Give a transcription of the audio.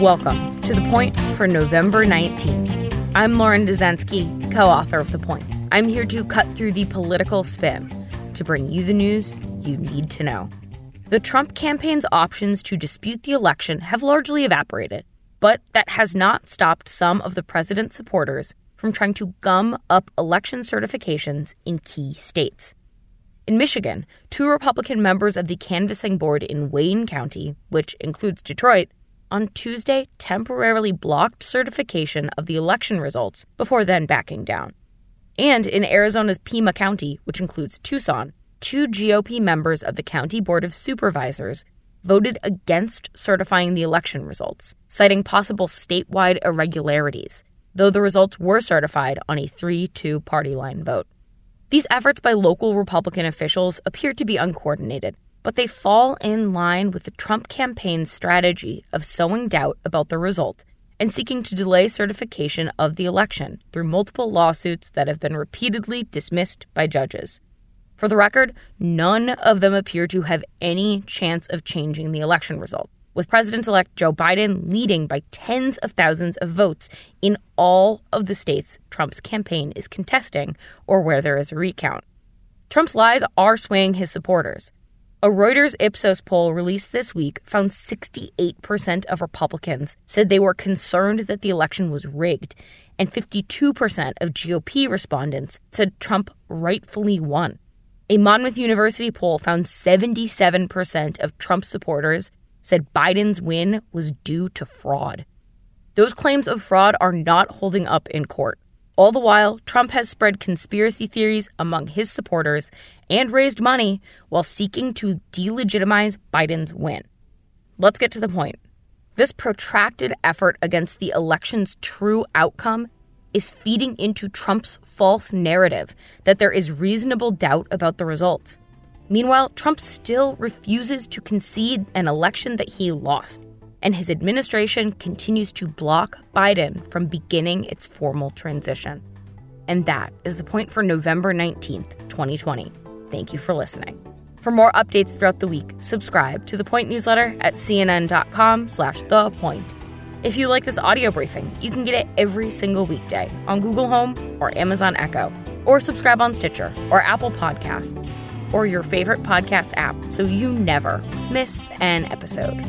Welcome to The Point for November 19th. I'm Lauren Dezenski, co author of The Point. I'm here to cut through the political spin to bring you the news you need to know. The Trump campaign's options to dispute the election have largely evaporated, but that has not stopped some of the president's supporters from trying to gum up election certifications in key states. In Michigan, two Republican members of the canvassing board in Wayne County, which includes Detroit, on Tuesday temporarily blocked certification of the election results before then backing down. And in Arizona's Pima County, which includes Tucson, two GOP members of the County Board of Supervisors voted against certifying the election results, citing possible statewide irregularities, though the results were certified on a 3 2 party line vote. These efforts by local Republican officials appear to be uncoordinated, but they fall in line with the Trump campaign's strategy of sowing doubt about the result and seeking to delay certification of the election through multiple lawsuits that have been repeatedly dismissed by judges. For the record, none of them appear to have any chance of changing the election result, with President elect Joe Biden leading by tens of thousands of votes in all of the states Trump's campaign is contesting or where there is a recount. Trump's lies are swaying his supporters. A Reuters Ipsos poll released this week found 68% of Republicans said they were concerned that the election was rigged, and 52% of GOP respondents said Trump rightfully won. A Monmouth University poll found 77% of Trump supporters said Biden's win was due to fraud. Those claims of fraud are not holding up in court. All the while, Trump has spread conspiracy theories among his supporters and raised money while seeking to delegitimize Biden's win. Let's get to the point. This protracted effort against the election's true outcome is feeding into Trump's false narrative that there is reasonable doubt about the results. Meanwhile, Trump still refuses to concede an election that he lost and his administration continues to block Biden from beginning its formal transition. And that is the point for November 19th, 2020. Thank you for listening. For more updates throughout the week, subscribe to the Point newsletter at cnn.com slash the point. If you like this audio briefing, you can get it every single weekday on Google Home or Amazon Echo, or subscribe on Stitcher or Apple Podcasts, or your favorite podcast app so you never miss an episode.